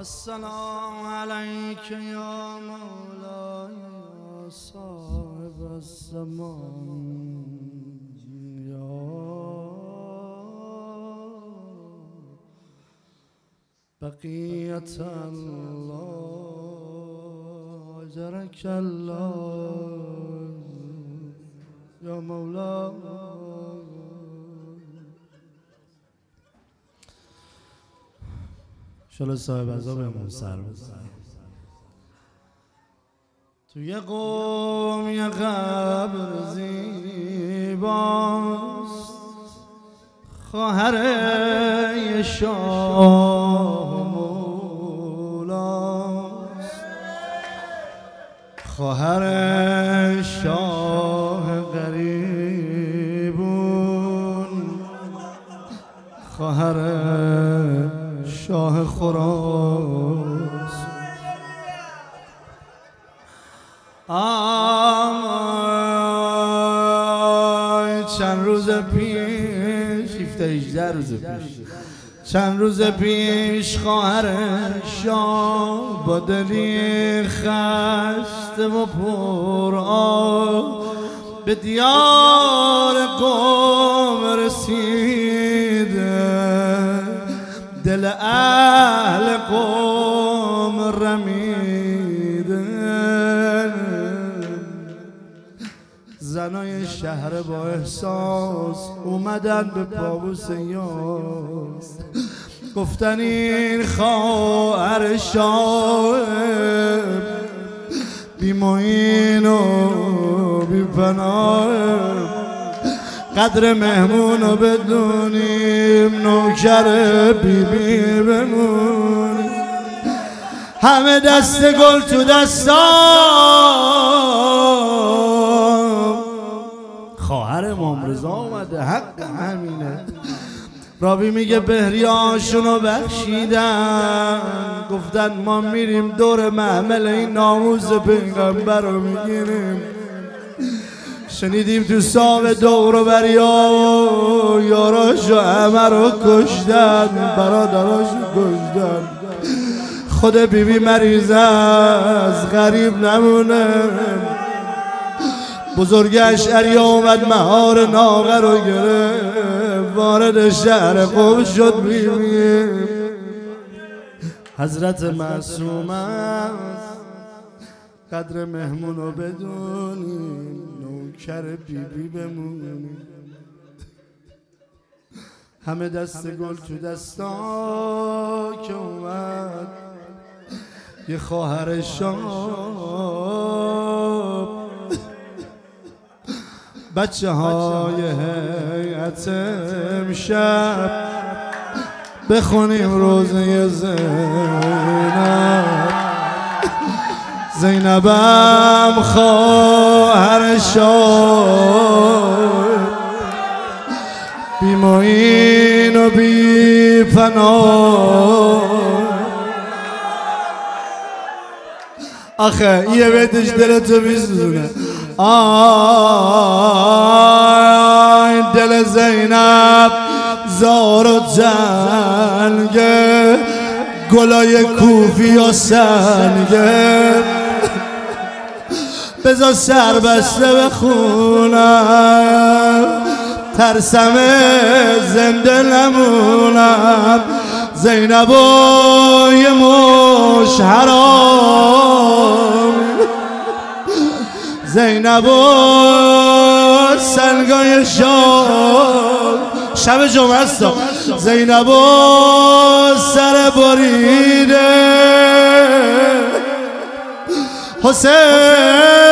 السلام عليك يا مولاي يا صاحب الزمان. يا بقية الله أجرك الله. يا مولاي شالا صاحب ازا بهمون سر بزن. توی قوم یه قبر زیباست. خواهر یه شاه مولاست. خواهر شاه غریبون. خواهر خراس. آی چند روز پیش 18 روز پیش چند روز پیش خواهر شاه با دلی خسته و پر به دیار قوم رسیده دل اهل قوم رمیده زنای شهر با احساس اومدن به پابوس یاس. گفتن این خواهر شاه بی معین و بی پناه. قدر مهمون رو بدونیم نوکر بیبی بمونیم همه دست گل تو دستام. خواهر امام رضا اومده حق همینه. رابی میگه بهریاشونو بخشیدن. گفتن ما میریم دور محمل این ناموز پیغمبر رو می‌گیریم. شنیدیم تو سام دور و بریا و همه رو کشتن برادراش کشتن. خود بیبی مریض از غریب نمونه. بزرگ اشعری اومد مهار ناغه رو گرفت. وارد شهر قوم شد بیبی. حضرت معصوم قدر مهمون رو بدونیم. نوکر بیبی بمونیم همه دست گل تو دستا که اومد. یه خواهر شاب. بچه های هیئت امشب بخونیم روزه زینب. زینبم خواهر شاه. بی معین و بی پناه. آخه یه بیتش دلتو میسوزونه. آی دل زینب زار و جنگه گلای کوفی و سنگه بزا سر بسته بخونم ترسم زنده نمونم. زینب و یه مش حرام. زینب و سنگای شام. شب جمعه است. زینب و سر بریده. حسین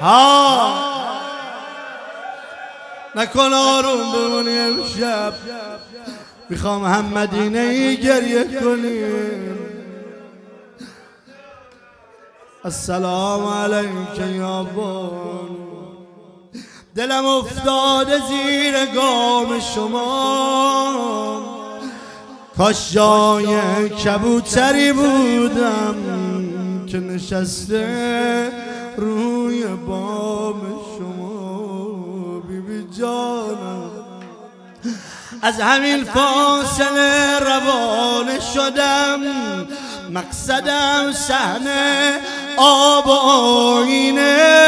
ها. نکن آروم بمونی امشب. می‌خوام هم مدینه ای گریه کنیم. السلام علیک یا بانو دلم افتاده زیر گام شما. کاش جای کبوتری بودم که نشسته روی بام شما. بی بی جانم. از همین فاصله روانه شدم. مقصدم صحنه آب آینه.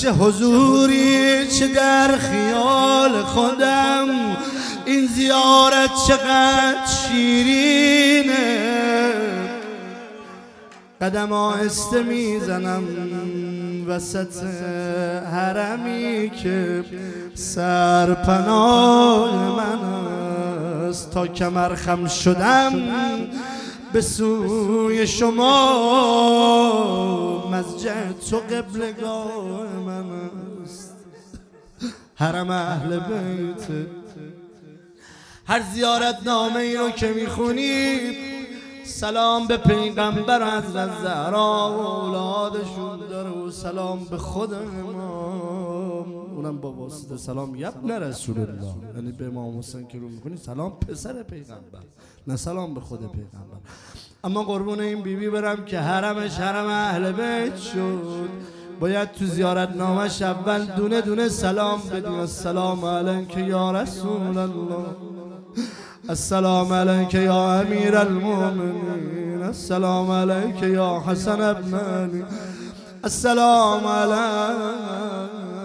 چه حضوری چه در خیال خودم. این زیارت چقدر شیرینه. قدم آهسته می‌زنم وسط حرمی که سرپناه من است. تا کمر خم شدم به سوی شما مسجد تو قبلگاه من است. حرم اهل بیت. هر زیارت نامه ای رو که می‌خونید سلام به پیغمبر حضرت زهرا و اولادشون داره و سلام به خود امام اونم با واسطه سلام. یبن رسول الله یعنی به امام حسین که رو می‌کنی سلام پسر پیغمبر. نه سلام به خود پیغمبر. اما قربون این بیبی برم که حرمش حرم اهل بیت شد. باید تو زیارت نامش اول دونه دونه سلام بدیم. السلام علیک یا رسول الله السلام عليك يا أمير المؤمنين السلام عليك يا حسن ابن علي السلام عليك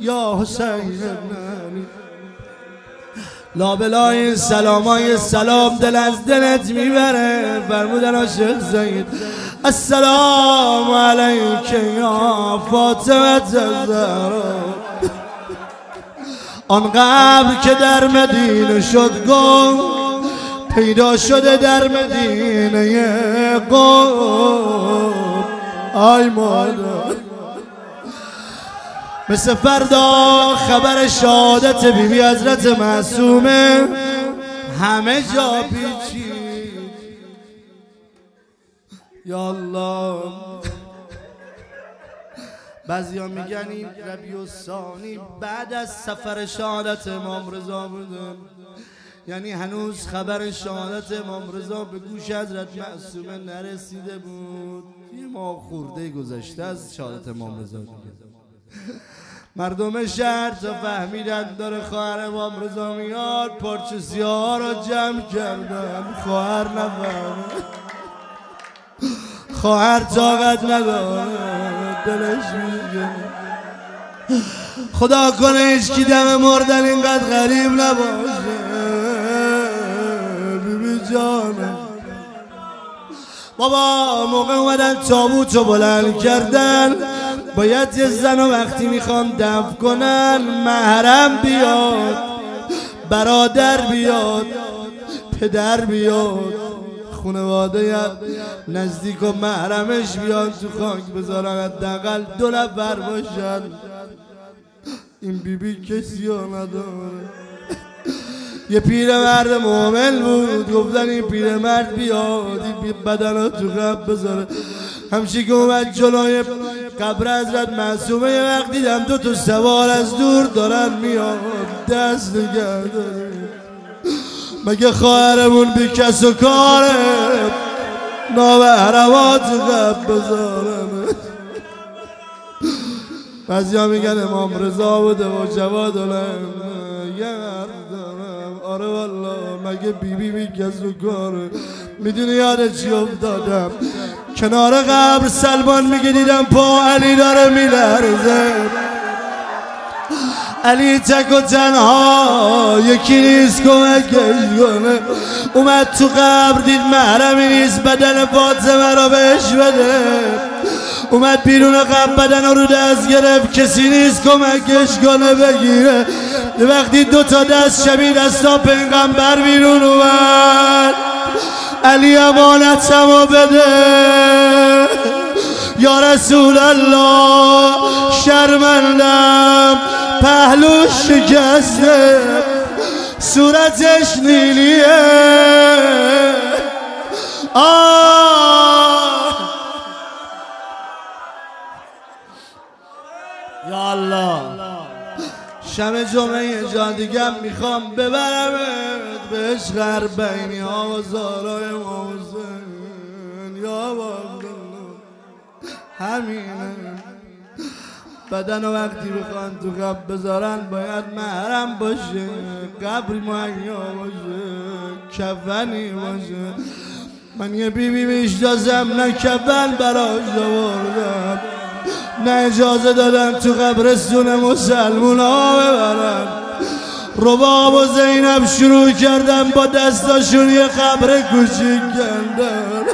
يا حسين ابن علي لا بلای سلامای سلام دل از دلت می‌بره. فرمودن عاشق زید. السلام علیک یا فاطمه الزهرا آن قبل که در مدینه شد گم پیدا شده در مدینه گم. آی مادر. مثل فردا خبر شهادت بیبی بی حضرت معصومه. همه جا پیچید. یا الله. بعضیا میگن این ربیع ثانی بعد از سفر شهادت امام رضا بودن یعنی هنوز خبر شهادت امام رضا به گوش حضرت معصومه نرسیده بود. یه ما خورده گذشته از شهادت امام رضا مردم شهر تا فهمیدن داره خواهر امام رضا میاد پارچه سیاه رو جمع کردن. خواهر نفهمه. خواهر طاقت نداره دلش خدا کنه هیچ دم مردن اینقدر غریب نباشه. بیبی جانم بابا موقع اومدن تابوت رو بلند کردن. باید یه زن و وقتی می‌خوان دف کنن محرم بیاد برادر بیاد پدر بیاد. خانواده نزدیک و محرمش بیان تو خاک بذارن حداقل دو نفر باشن. این بیبی بی کسی ها نداره. یه پیرمرد مومن بود گفتن این پیرمرد بیاد این بدن تو قبل بذاره. همچی که اومد جلوی قبر حضرت معصومه یه وقت دیدم دو تا سوار از دور دارن میاد دست نگه مگه خواهرمون بی کس و کاره؟ نابهروات قب بذارم. بعضی ها میگن امام رضا بوده و جواد یه دارم. آره والا مگه بیبی بی کس و کاره؟ می‌دونی یاد چی افتادم؟ کنار قبر سلمان میگه دیدم پا علی داره میلرزه. علی تک و تنها یکی نیست کمکش کنه اومد تو قبر دید محرمی نیست بدن فاطمه را بهش بده. اومد بیرون قبر بدن رو دست گرفت کسی نیست کمکش کنه بگیره. وقتی دو تا دست شبیه دستا پیغمبر بیرون اومد. علی امانتمو بده. یا رسول الله شرمندم. پهلو شکسته. صورتش نیلیه. آه. یا الله. شم جمعه جا دیگم می‌خوام ببرم به عشق بینی ها و زارای موزن یا همینه. بدن و وقتی بخوان تو قبر بذارن باید محرم باشه. قبری مهیا باشه. کفنی باشه. من یه بیبی بیش دازم نه کفن براش آوردم. نه اجازه دادم تو قبرستون مسلمون ها ببرن. رباب و زینب شروع کردم با دستاشون یه قبر کوچیک کردن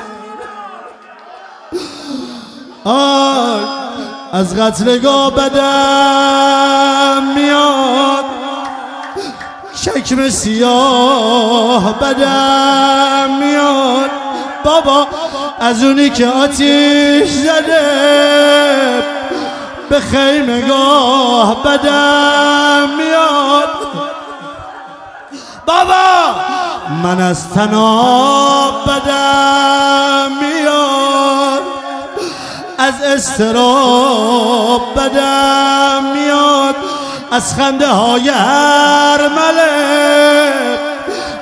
آی از قتلگاه بدم میاد. شکم سیاه بدم میاد. بابا از اونی که آتیش زده به خیمگاه بدم. بابا! من از تناب بدم میاد. از استراب بدم میاد. از خنده های هر مله.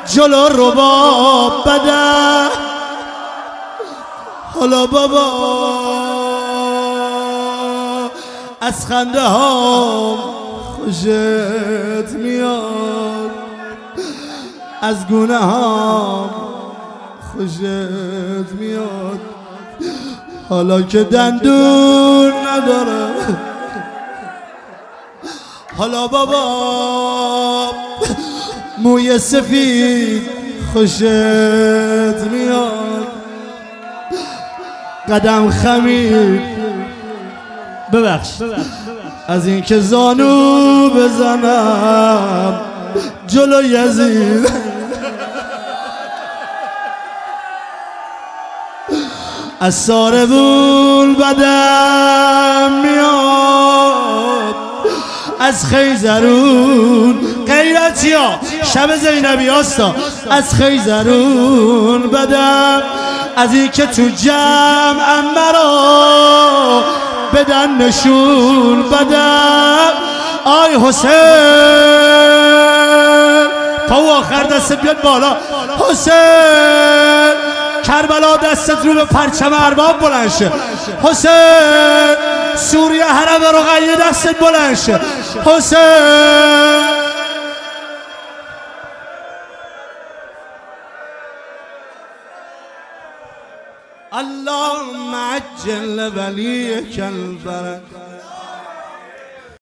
جلو رباب بدم. حالا بابا. از خنده ها خوشت میاد. از گونه ها خوشت میاد. حالا که دندون نداره. حالا بابا موی سفید خوشت میاد. قدم خمید. ببخش از اینکه زانو بزنم جلو یزید از ساربون بدم میاد. از خیزرون غیرتی ها شب زینبی هاستا از خیزرون بدم. از این که تو جمع مرا بدن نشون بدم. آی حسین تا آخر دستت بیاد بالا. حسین! دستت رو به پرچم ارباب بلند شه. حسین سوریه حرم رقیه دستت بلند شه. حسین. اللهم عجل ولیک البرد